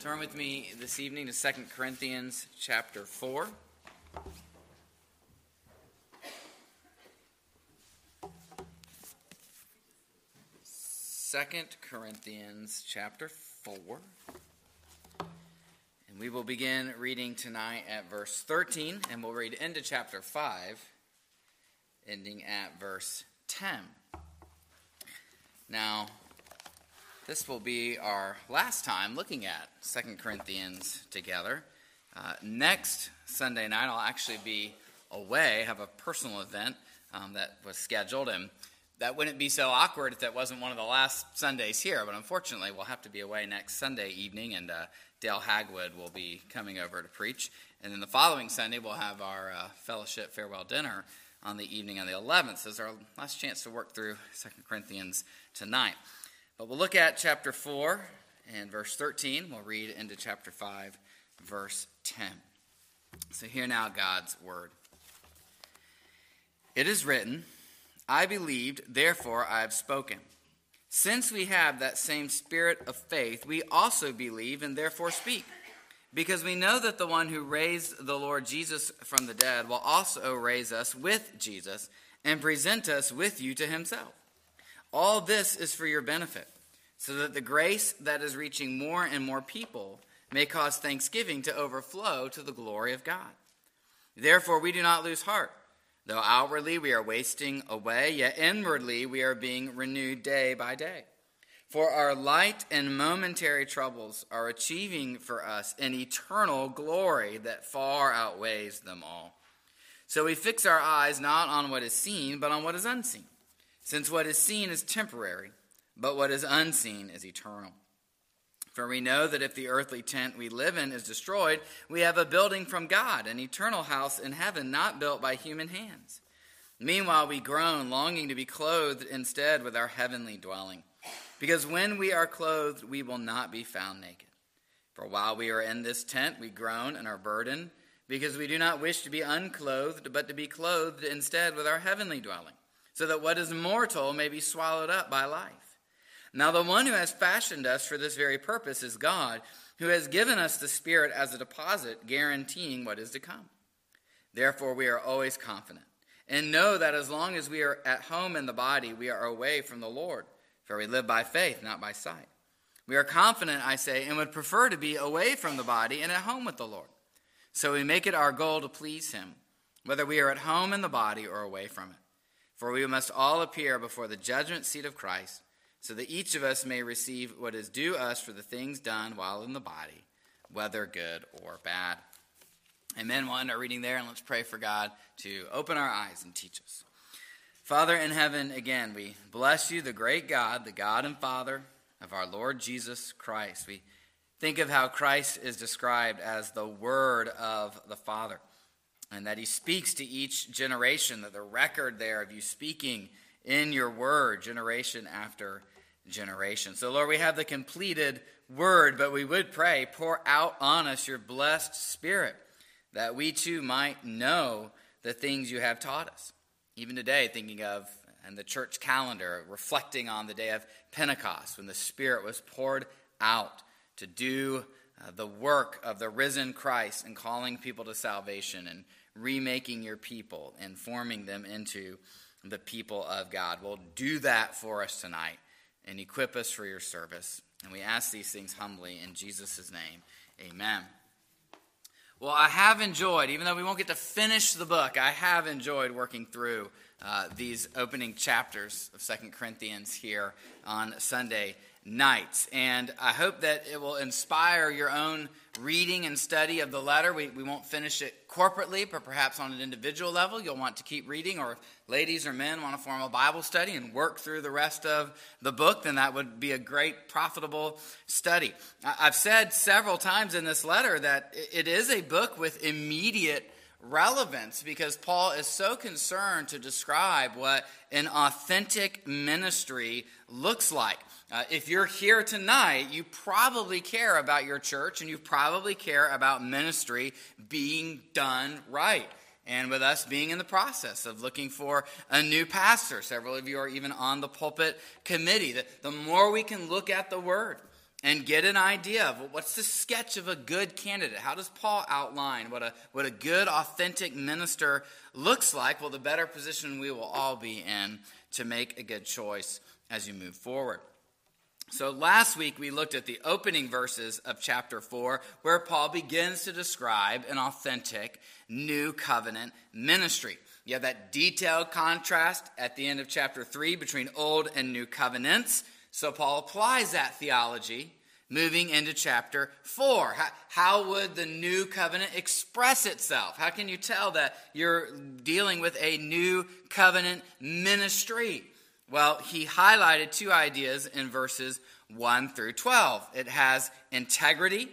Turn with me this evening to 2 Corinthians chapter 4. Second Corinthians chapter 4. And we will begin reading tonight at verse 13, and we'll read into chapter 5, ending at verse 10. Now, this will be our last time looking at Second Corinthians together. Uh, next Sunday night, I'll actually be away, have a personal event um, that was scheduled, and that wouldn't be so awkward if that wasn't one of the last Sundays here. But unfortunately, we'll have to be away next Sunday evening, and uh, Dale Hagwood will be coming over to preach. And then the following Sunday, we'll have our uh, fellowship farewell dinner on the evening of the 11th. This is our last chance to work through Second Corinthians tonight. But we'll look at chapter 4 and verse 13. We'll read into chapter 5, verse 10. So, hear now God's word. It is written, I believed, therefore I have spoken. Since we have that same spirit of faith, we also believe and therefore speak. Because we know that the one who raised the Lord Jesus from the dead will also raise us with Jesus and present us with you to himself. All this is for your benefit, so that the grace that is reaching more and more people may cause thanksgiving to overflow to the glory of God. Therefore, we do not lose heart. Though outwardly we are wasting away, yet inwardly we are being renewed day by day. For our light and momentary troubles are achieving for us an eternal glory that far outweighs them all. So we fix our eyes not on what is seen, but on what is unseen since what is seen is temporary, but what is unseen is eternal. For we know that if the earthly tent we live in is destroyed, we have a building from God, an eternal house in heaven, not built by human hands. Meanwhile, we groan, longing to be clothed instead with our heavenly dwelling. Because when we are clothed, we will not be found naked. For while we are in this tent, we groan and are burdened, because we do not wish to be unclothed, but to be clothed instead with our heavenly dwelling so that what is mortal may be swallowed up by life. Now, the one who has fashioned us for this very purpose is God, who has given us the Spirit as a deposit, guaranteeing what is to come. Therefore, we are always confident, and know that as long as we are at home in the body, we are away from the Lord, for we live by faith, not by sight. We are confident, I say, and would prefer to be away from the body and at home with the Lord. So we make it our goal to please Him, whether we are at home in the body or away from it. For we must all appear before the judgment seat of Christ, so that each of us may receive what is due us for the things done while in the body, whether good or bad. Amen. We'll end our reading there, and let's pray for God to open our eyes and teach us. Father in heaven, again, we bless you, the great God, the God and Father of our Lord Jesus Christ. We think of how Christ is described as the Word of the Father and that he speaks to each generation, that the record there of you speaking in your word, generation after generation. So, Lord, we have the completed word, but we would pray, pour out on us your blessed spirit, that we too might know the things you have taught us. Even today, thinking of and the church calendar, reflecting on the day of Pentecost when the Spirit was poured out to do uh, the work of the risen Christ and calling people to salvation and remaking your people and forming them into the people of God. Well, do that for us tonight and equip us for your service. And we ask these things humbly in Jesus' name. Amen. Well, I have enjoyed, even though we won't get to finish the book, I have enjoyed working through uh, these opening chapters of Second Corinthians here on Sunday nights. And I hope that it will inspire your own reading and study of the letter. We, we won't finish it corporately, but perhaps on an individual level, you'll want to keep reading. Or if ladies or men want to form a Bible study and work through the rest of the book, then that would be a great, profitable study. I've said several times in this letter that it is a book with immediate relevance because Paul is so concerned to describe what an authentic ministry looks like. Uh, if you're here tonight, you probably care about your church and you probably care about ministry being done right. And with us being in the process of looking for a new pastor, several of you are even on the pulpit committee. The, the more we can look at the word and get an idea of what's the sketch of a good candidate. How does Paul outline what a, what a good, authentic minister looks like? Well, the better position we will all be in to make a good choice as you move forward. So last week we looked at the opening verses of chapter 4 where Paul begins to describe an authentic new covenant ministry. You have that detailed contrast at the end of chapter 3 between old and new covenants. So Paul applies that theology moving into chapter 4. How, how, would the new covenant express itself? How can you tell that you're dealing with a new covenant ministry? Well, he highlighted two ideas in verses 1 through 12. It has integrity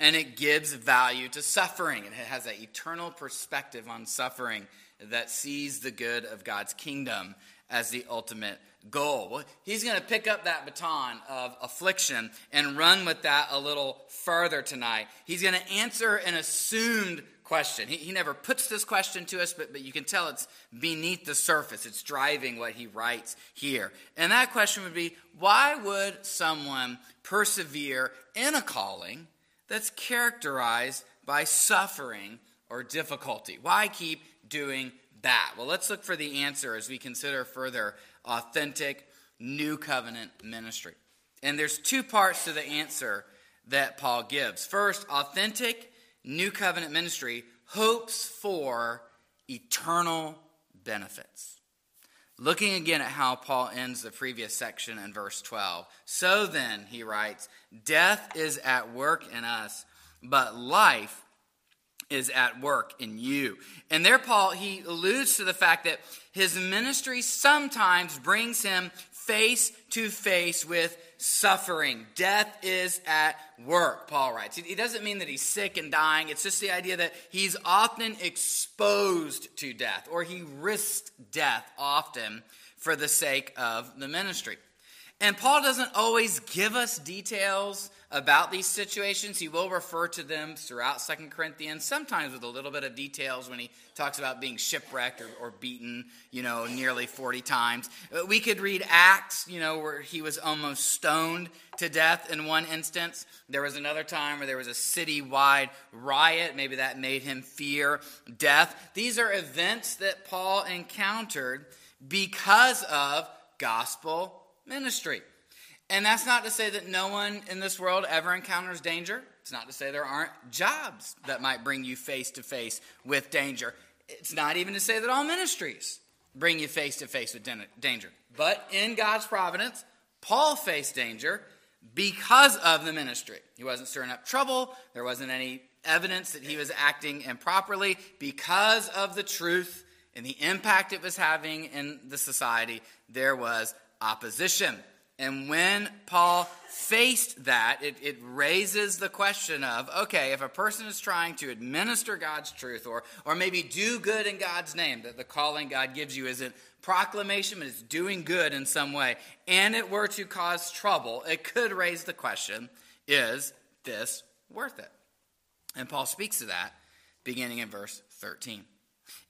and it gives value to suffering. It has an eternal perspective on suffering that sees the good of God's kingdom as the ultimate goal. Well, he's going to pick up that baton of affliction and run with that a little further tonight. He's going to answer an assumed question. He, he never puts this question to us, but, but you can tell it's beneath the surface. It's driving what he writes here. And that question would be why would someone persevere in a calling that's characterized by suffering or difficulty? Why keep doing that? Well, let's look for the answer as we consider further authentic new covenant ministry. And there's two parts to the answer that Paul gives. First, authentic new covenant ministry hopes for eternal benefits. Looking again at how Paul ends the previous section in verse 12. So then, he writes, death is at work in us, but life is at work in you. And there, Paul, he alludes to the fact that his ministry sometimes brings him face to face with suffering. Death is at work, Paul writes. He doesn't mean that he's sick and dying. It's just the idea that he's often exposed to death, or he risks death often for the sake of the ministry. And Paul doesn't always give us details about these situations. He will refer to them throughout Second Corinthians, sometimes with a little bit of details when he talks about being shipwrecked or, or, beaten, you know, nearly 40 times. We could read Acts, you know, where he was almost stoned to death in one instance. There was another time where there was a city-wide riot. Maybe that made him fear death. These are events that Paul encountered because of gospel ministry. And that's not to say that no one in this world ever encounters danger. It's not to say there aren't jobs that might bring you face to face with danger. It's not even to say that all ministries bring you face to face with danger. But in God's providence, Paul faced danger because of the ministry. He wasn't stirring up trouble, there wasn't any evidence that he was acting improperly because of the truth and the impact it was having in the society. There was opposition. And when Paul faced that, it, it, raises the question of okay, if a person is trying to administer God's truth or, or maybe do good in God's name, that the calling God gives you isn't proclamation, but it's doing good in some way, and it were to cause trouble, it could raise the question is this worth it? And Paul speaks to that beginning in verse 13.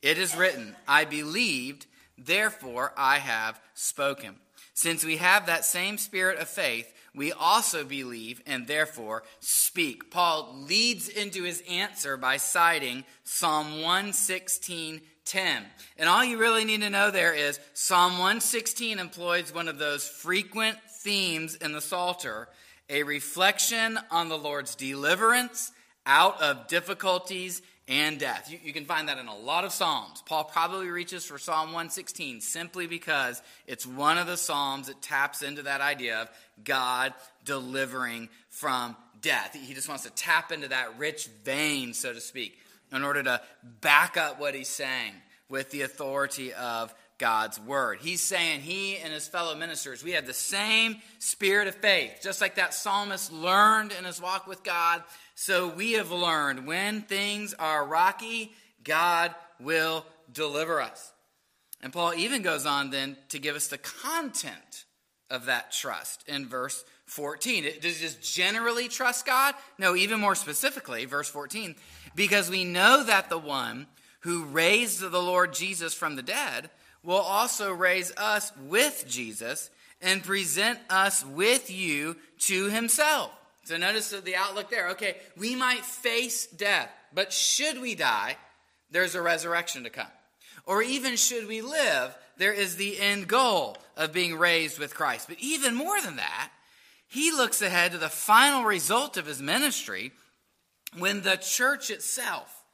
It is written, I believed, therefore I have spoken. Since we have that same spirit of faith, we also believe and therefore speak. Paul leads into his answer by citing Psalm 116 10. And all you really need to know there is Psalm 116 employs one of those frequent themes in the Psalter, a reflection on the Lord's deliverance out of difficulties and death. You, you, can find that in a lot of Psalms. Paul probably reaches for Psalm 116 simply because it's one of the Psalms that taps into that idea of God delivering from death. He just wants to tap into that rich vein, so to speak, in order to back up what he's saying with the authority of God's word. He's saying he and his fellow ministers, we have the same spirit of faith. Just like that psalmist learned in his walk with God, so we have learned when things are rocky, God will deliver us. And Paul even goes on then to give us the content of that trust in verse 14. Does he just generally trust God? No, even more specifically, verse 14, because we know that the one who raised the Lord Jesus from the dead will also raise us with Jesus and present us with you to himself. So notice the outlook there. Okay, we might face death, but should we die, there's a resurrection to come. Or even should we live, there is the end goal of being raised with Christ. But even more than that, he looks ahead to the final result of his ministry when the church itself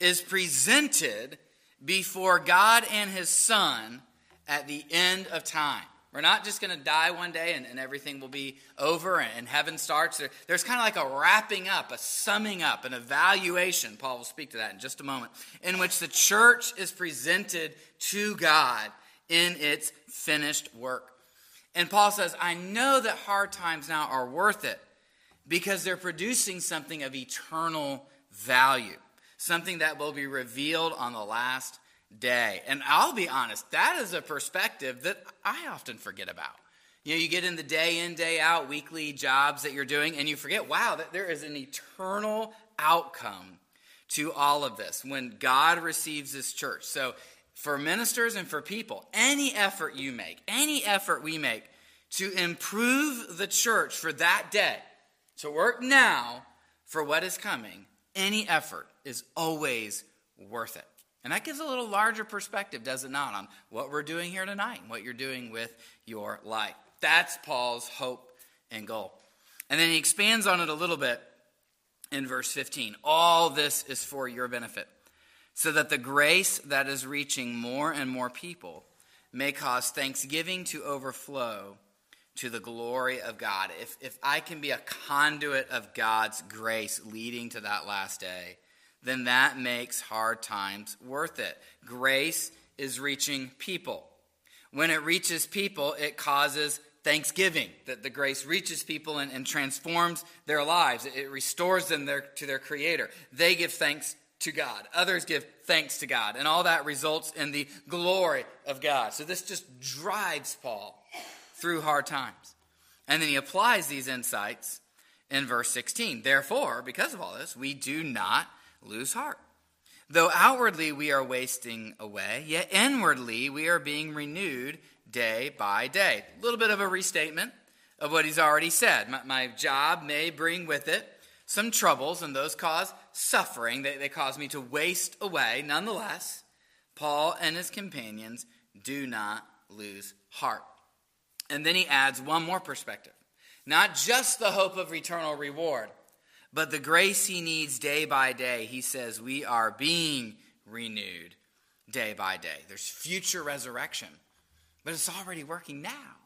is presented before God and his Son at the end of time. We're not just going to die one day and, and, everything will be over and, and heaven starts. There, there's kind of like a wrapping up, a summing up, an evaluation. Paul will speak to that in just a moment, in which the church is presented to God in its finished work. And Paul says, I know that hard times now are worth it because they're producing something of eternal value, something that will be revealed on the last day. And I'll be honest, that is a perspective that I often forget about. You know, you get in the day in, day out, weekly jobs that you're doing, and you forget, wow, that there is an eternal outcome to all of this when God receives his church. So, for ministers and for people, any effort you make, any effort we make to improve the church for that day, to work now for what is coming, any effort is always worth it. And that gives a little larger perspective, does it not, on what we're doing here tonight and what you're doing with your life. That's Paul's hope and goal. And then he expands on it a little bit in verse 15. All this is for your benefit, so that the grace that is reaching more and more people may cause thanksgiving to overflow to the glory of God. If, if I can be a conduit of God's grace leading to that last day, then that makes hard times worth it. Grace is reaching people. When it reaches people, it causes thanksgiving, that the grace reaches people and, and transforms their lives. It, restores them their, to their Creator. They give thanks to God. Others give thanks to God. And all that results in the glory of God. So this just drives Paul through hard times. And then he applies these insights in verse 16. Therefore, because of all this, we do not lose heart. Though outwardly we are wasting away, yet inwardly we are being renewed day by day. A little bit of a restatement of what he's already said. My, my job may bring with it some troubles, and those cause suffering. They, they cause me to waste away. Nonetheless, Paul and his companions do not lose heart. And then he adds one more perspective not just the hope of eternal reward, but the grace he needs day by day, he says, we are being renewed day by day. There's future resurrection, but it's already working now.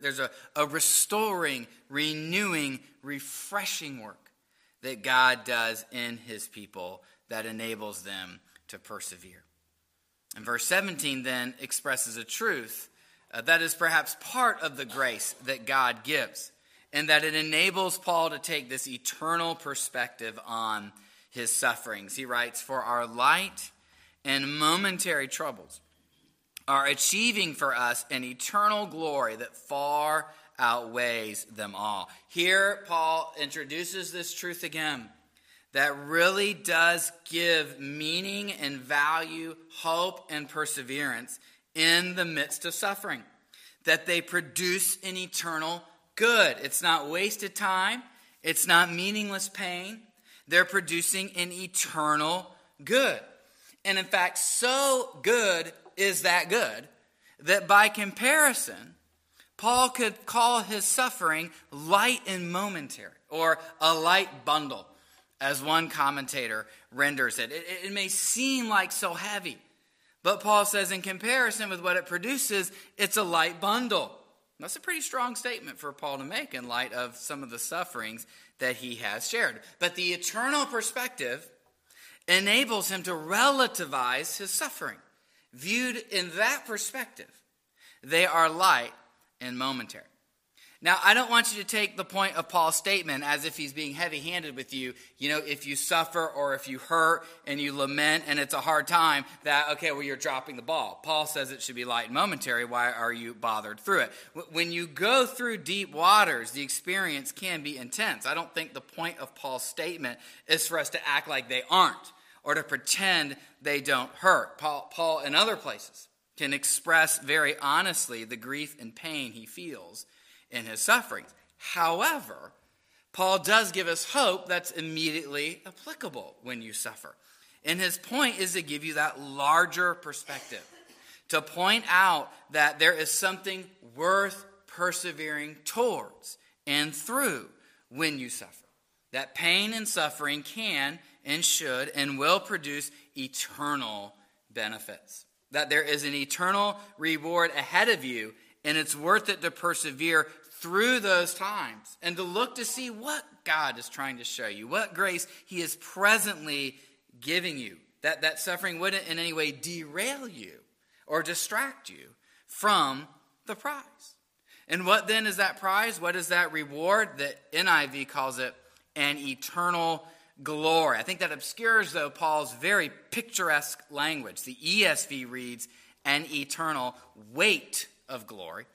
There's a, a restoring, renewing, refreshing work that God does in his people that enables them to persevere. And verse 17 then expresses a truth uh, that is perhaps part of the grace that God gives and that it enables Paul to take this eternal perspective on his sufferings. He writes, For our light and momentary troubles are achieving for us an eternal glory that far outweighs them all. Here, Paul introduces this truth again that really does give meaning and value, hope and perseverance in the midst of suffering, that they produce an eternal good. It's not wasted time, it's not meaningless pain. They're producing an eternal good. And in fact, so good is that good that by comparison, Paul could call his suffering light and momentary, or a light bundle, as one commentator renders it. It, it may seem like so heavy, but Paul says, in comparison with what it produces, it's a light bundle. That's a pretty strong statement for Paul to make in light of some of the sufferings that he has shared. But the eternal perspective enables him to relativize his suffering. Viewed in that perspective, they are light and momentary. Now, I don't want you to take the point of Paul's statement as if he's being heavy handed with you. You know, if you suffer or if you hurt and you lament and it's a hard time, that, okay, well, you're dropping the ball. Paul says it should be light and momentary. Why are you bothered through it? When you go through deep waters, the experience can be intense. I don't think the point of Paul's statement is for us to act like they aren't or to pretend they don't hurt. Paul, Paul in other places, can express very honestly the grief and pain he feels in his sufferings. However, Paul does give us hope that's immediately applicable when you suffer. And his point is to give you that larger perspective, to point out that there is something worth persevering towards and through when you suffer. That pain and suffering can and should and will produce eternal benefits. That there is an eternal reward ahead of you, and it's worth it to persevere through those times and to look to see what God is trying to show you, what grace He is presently giving you. That, that suffering wouldn't in any way derail you or distract you from the prize. And what then is that prize? What is that reward? The NIV calls it an eternal glory. I think that obscures, though, Paul's very picturesque language. The ESV reads, an eternal weight of glory.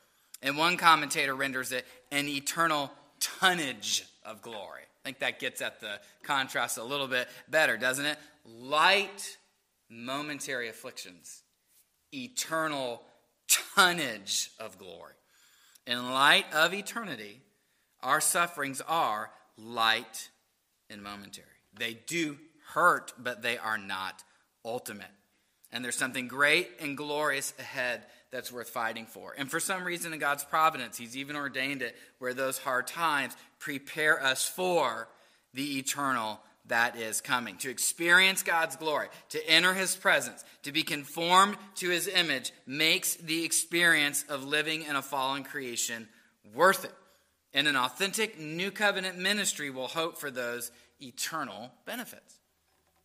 And one commentator renders it an eternal tonnage of glory. I think that gets at the contrast a little bit better, doesn't it? Light, momentary afflictions, eternal tonnage of glory. In light of eternity, our sufferings are light and momentary. They do hurt, but they are not ultimate. And there's something great and glorious ahead that's worth fighting for. And for some reason in God's providence, He's even ordained it where those hard times prepare us for the eternal that is coming. To experience God's glory, to enter His presence, to be conformed to His image makes the experience of living in a fallen creation worth it. And an authentic new covenant ministry will hope for those eternal benefits.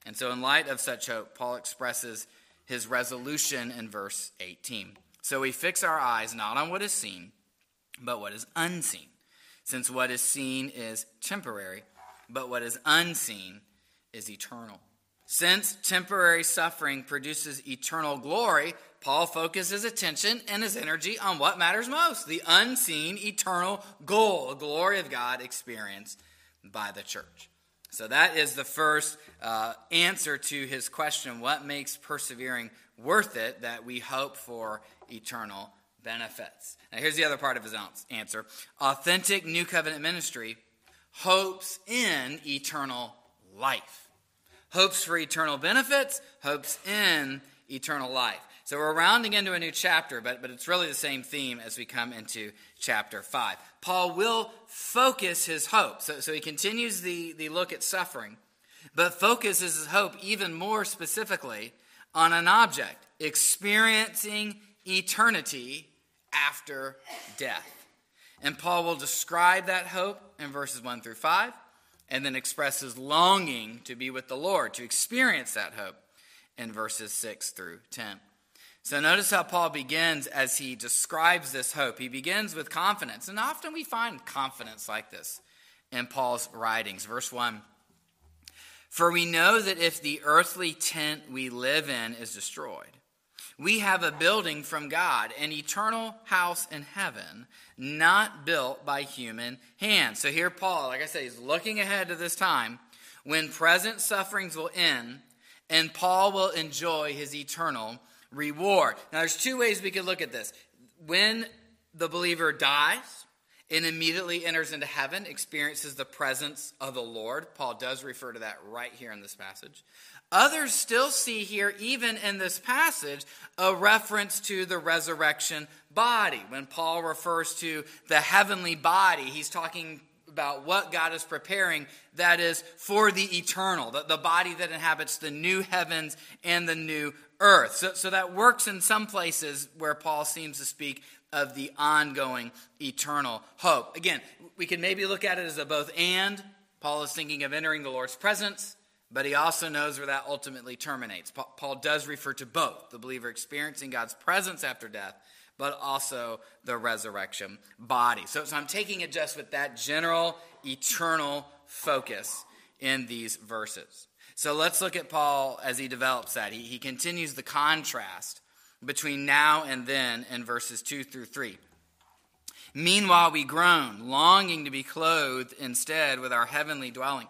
And so, in light of such hope, Paul expresses his resolution in verse 18. So we fix our eyes not on what is seen, but what is unseen, since what is seen is temporary, but what is unseen is eternal. Since temporary suffering produces eternal glory, Paul focuses attention and his energy on what matters most the unseen, eternal goal, the glory of God experienced by the church. So that is the first uh, answer to his question what makes persevering worth it that we hope for eternal benefits. Now, here's the other part of his answer authentic new covenant ministry hopes in eternal life. Hopes for eternal benefits, hopes in eternal life. So we're rounding into a new chapter, but, but it's really the same theme as we come into chapter 5. Paul will focus his hope. So, so he continues the, the look at suffering, but focuses his hope even more specifically on an object, experiencing eternity after death. And Paul will describe that hope in verses 1 through 5, and then expresses longing to be with the Lord, to experience that hope in verses 6 through 10. So notice how Paul begins as he describes this hope. He begins with confidence, and often we find confidence like this in Paul's writings. Verse 1 For we know that if the earthly tent we live in is destroyed, we have a building from God, an eternal house in heaven, not built by human hands. So here, Paul, like I say, he's looking ahead to this time when present sufferings will end and Paul will enjoy his eternal reward. Now, there's two ways we could look at this. When the believer dies, and immediately enters into heaven, experiences the presence of the Lord. Paul does refer to that right here in this passage. Others still see here, even in this passage, a reference to the resurrection body. When Paul refers to the heavenly body, he's talking about what God is preparing that is for the eternal, the, the body that inhabits the new heavens and the new earth. So, so that works in some places where Paul seems to speak of the ongoing eternal hope. Again, we can maybe look at it as a both and. Paul is thinking of entering the Lord's presence but he also knows where that ultimately terminates. Paul does refer to both the believer experiencing God's presence after death, but also the resurrection body. So, so I'm taking it just with that general eternal focus in these verses. So let's look at Paul as he develops that. He, he continues the contrast between now and then in verses 2 through 3. Meanwhile, we groan, longing to be clothed instead with our heavenly dwelling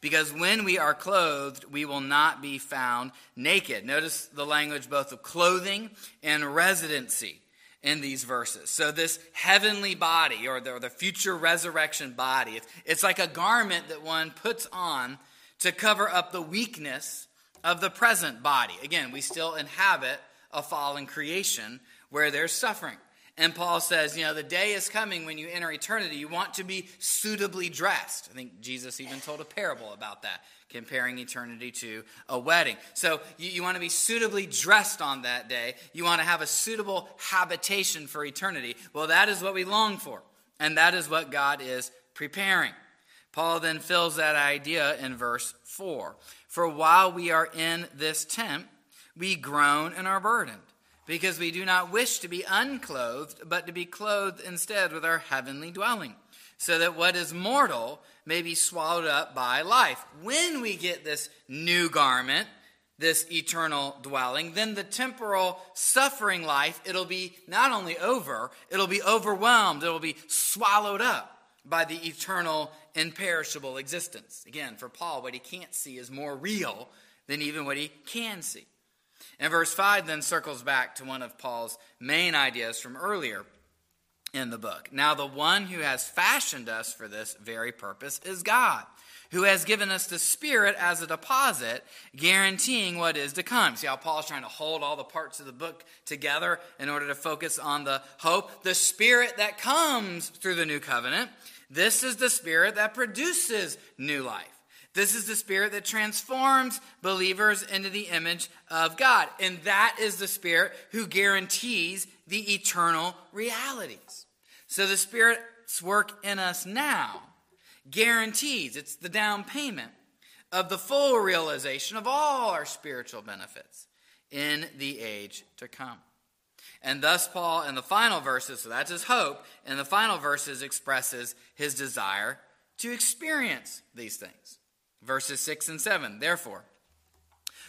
because when we are clothed, we will not be found naked. Notice the language both of clothing and residency. In these verses. So, this heavenly body or the, or the future resurrection body, it's, it's like a garment that one puts on to cover up the weakness of the present body. Again, we still inhabit a fallen creation where there's suffering. And Paul says, you know, the day is coming when you enter eternity, you want to be suitably dressed. I think Jesus even told a parable about that, comparing eternity to a wedding. So you, you want to be suitably dressed on that day. You want to have a suitable habitation for eternity. Well, that is what we long for. And that is what God is preparing. Paul then fills that idea in verse 4. For while we are in this tent, we groan and are burdened because we do not wish to be unclothed, but to be clothed instead with our heavenly dwelling, so that what is mortal may be swallowed up by life. When we get this new garment, this eternal dwelling, then the temporal suffering life, it'll be not only over, it'll be overwhelmed, it'll be swallowed up by the eternal, imperishable existence. Again, for Paul, what he can't see is more real than even what he can see. And verse 5 then circles back to one of Paul's main ideas from earlier in the book. Now, the one who has fashioned us for this very purpose is God, who has given us the Spirit as a deposit, guaranteeing what is to come. See how Paul's trying to hold all the parts of the book together in order to focus on the hope, the Spirit that comes through the new covenant. This is the Spirit that produces new life. This is the Spirit that transforms believers into the image of God. And that is the Spirit who guarantees the eternal realities. So the Spirit's work in us now guarantees, it's the down payment of the full realization of all our spiritual benefits in the age to come. And thus, Paul, in the final verses, so that's his hope, in the final verses expresses his desire to experience these things verses 6 and 7. Therefore,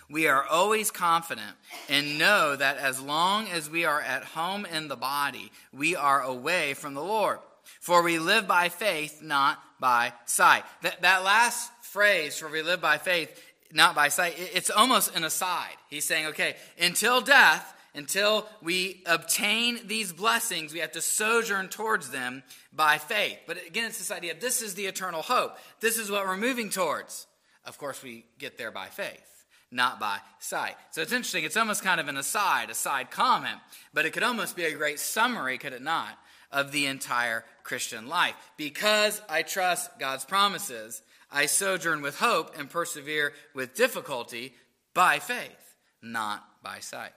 we are always confident and know that as long as we are at home in the body, we are away from the Lord. For we live by faith, not by sight. That, that last phrase, for we live by faith, not by sight, it's almost an aside. He's saying, okay, until death, until we obtain these blessings, we have to sojourn towards them by faith. But again, it's this idea this is the eternal hope. This is what we're moving towards. Of course, we get there by faith, not by sight. So it's interesting. It's almost kind of an aside, a side comment, but it could almost be a great summary, could it not, of the entire Christian life. Because I trust God's promises, I sojourn with hope and persevere with difficulty by faith, not by sight.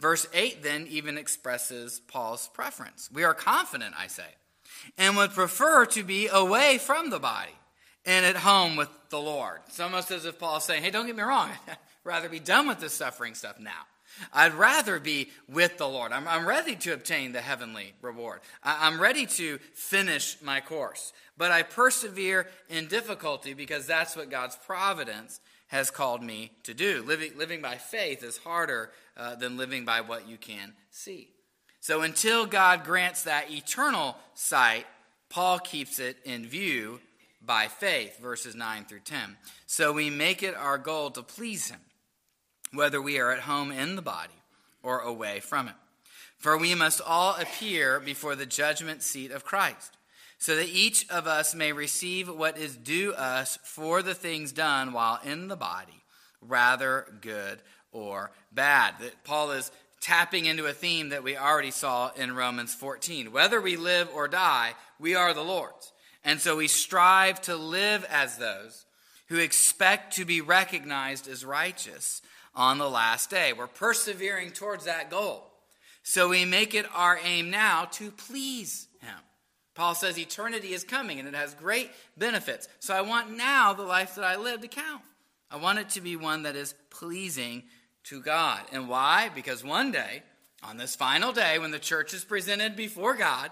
Verse 8 then even expresses Paul's preference. We are confident, I say, and would prefer to be away from the body and at home with the Lord. It's almost as if Paul's saying, hey, don't get me wrong, I'd rather be done with this suffering stuff now. I'd rather be with the Lord. I'm, I'm ready to obtain the heavenly reward. I, I'm ready to finish my course. But I persevere in difficulty because that's what God's providence has called me to do. Living, living by faith is harder uh, than living by what you can see. So until God grants that eternal sight, Paul keeps it in view by faith, verses 9 through 10. So we make it our goal to please him, whether we are at home in the body or away from it. For we must all appear before the judgment seat of Christ, so that each of us may receive what is due us for the things done while in the body, rather good or bad. That Paul is tapping into a theme that we already saw in Romans 14. Whether we live or die, we are the Lord's. And so we strive to live as those who expect to be recognized as righteous on the last day. We're persevering towards that goal. So we make it our aim now to please Him. Paul says eternity is coming and it has great benefits. So I want now the life that I live to count. I want it to be one that is pleasing to God. And why? Because one day, on this final day, when the church is presented before God,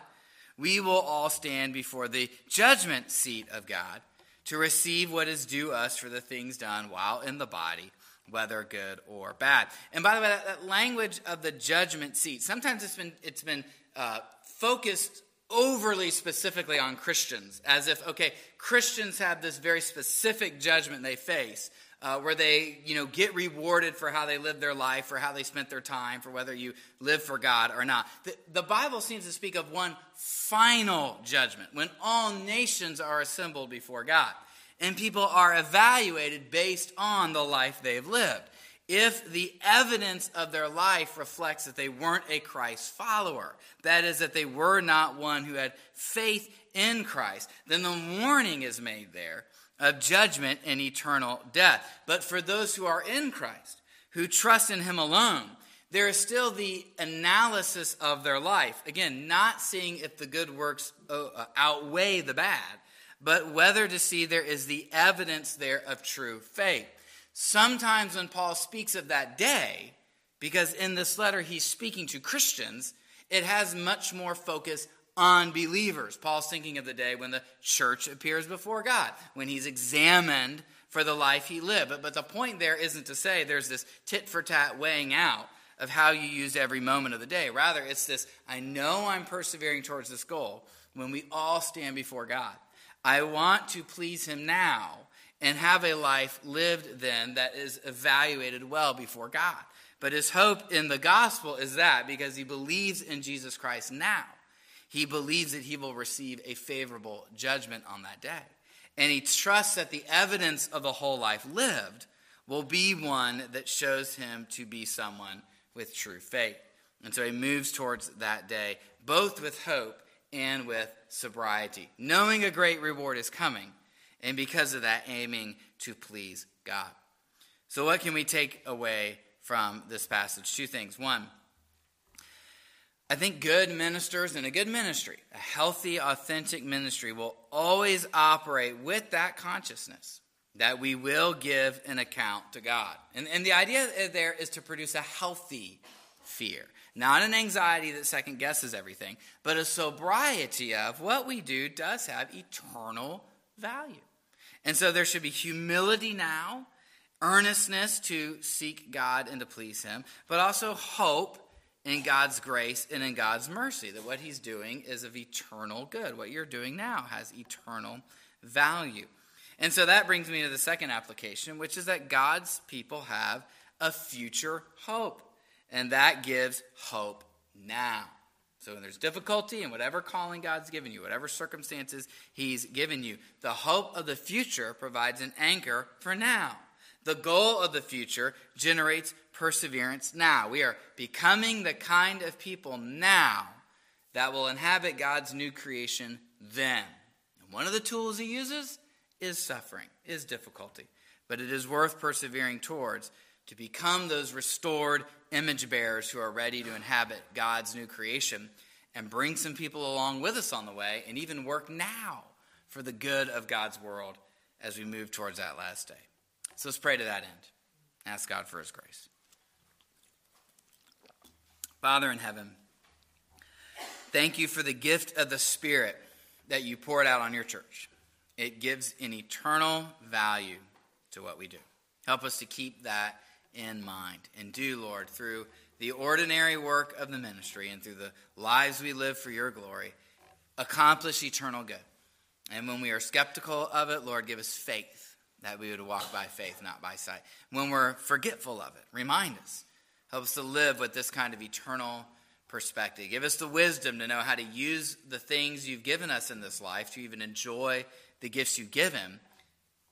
we will all stand before the judgment seat of God to receive what is due us for the things done while in the body, whether good or bad. And by the way, that, that language of the judgment seat, sometimes it's been, it's been uh, focused overly specifically on Christians, as if, okay, Christians have this very specific judgment they face. Uh, where they, you know, get rewarded for how they live their life, for how they spent their time, for whether you live for God or not. The, the Bible seems to speak of one final judgment when all nations are assembled before God and people are evaluated based on the life they've lived. If the evidence of their life reflects that they weren't a Christ follower, that is, that they were not one who had faith in Christ, then the warning is made there of judgment and eternal death. But for those who are in Christ, who trust in Him alone, there is still the analysis of their life. Again, not seeing if the good works uh, outweigh the bad, but whether to see there is the evidence there of true faith. Sometimes when Paul speaks of that day, because in this letter he's speaking to Christians, it has much more focus on believers. Paul's thinking of the day when the church appears before God, when he's examined for the life he lived. But, but the point there isn't to say there's this tit for tat weighing out of how you used every moment of the day. Rather, it's this I know I'm persevering towards this goal when we all stand before God. I want to please him now and have a life lived then that is evaluated well before God. But his hope in the gospel is that because he believes in Jesus Christ now, he believes that he will receive a favorable judgment on that day. And he trusts that the evidence of the whole life lived will be one that shows him to be someone with true faith. And so he moves towards that day, both with hope and with sobriety, knowing a great reward is coming and because of that, aiming to please God. So, what can we take away from this passage? Two things. One, I think good ministers and a good ministry, a healthy, authentic ministry, will always operate with that consciousness that we will give an account to God. And, and the idea there is to produce a healthy fear, not an anxiety that second guesses everything, but a sobriety of what we do does have eternal value. And so there should be humility now, earnestness to seek God and to please Him, but also hope in God's grace and in God's mercy that what He's doing is of eternal good. What you're doing now has eternal value. And so that brings me to the second application, which is that God's people have a future hope. And that gives hope now. So when there's difficulty in whatever calling God's given you, whatever circumstances He's given you, the hope of the future provides an anchor for now. The goal of the future generates perseverance now. We are becoming the kind of people now that will inhabit God's new creation then. And one of the tools He uses is suffering, is difficulty. But it is worth persevering towards to become those restored image bearers who are ready to inhabit God's new creation and bring some people along with us on the way and even work now for the good of God's world as we move towards that last day. So let's pray to that end. Ask God for his grace. Father in heaven, thank you for the gift of the Spirit that you poured out on your church. It gives an eternal value to what we do. Help us to keep that in mind. And do, Lord, through the ordinary work of the ministry and through the lives we live for your glory, accomplish eternal good. And when we are skeptical of it, Lord, give us faith that we would walk by faith, not by sight. When we're forgetful of it, remind us. Help us to live with this kind of eternal perspective. Give us the wisdom to know how to use the things you've given us in this life to even enjoy the gifts you give Him,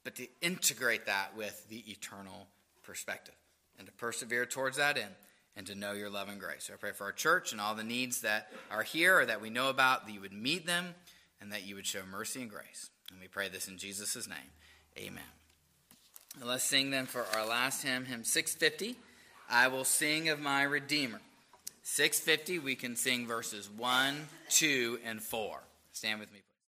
but to integrate that with the eternal perspective and to persevere towards that end and to know your love and grace. So I pray for our church and all the needs that are here or that we know about, that you would meet them and that you would show mercy and grace. And we pray this in Jesus' name. Amen. And let's sing then for our last hymn, hymn 650. I will sing of my Redeemer. 650, we can sing verses 1, 2, and 4. Stand with me.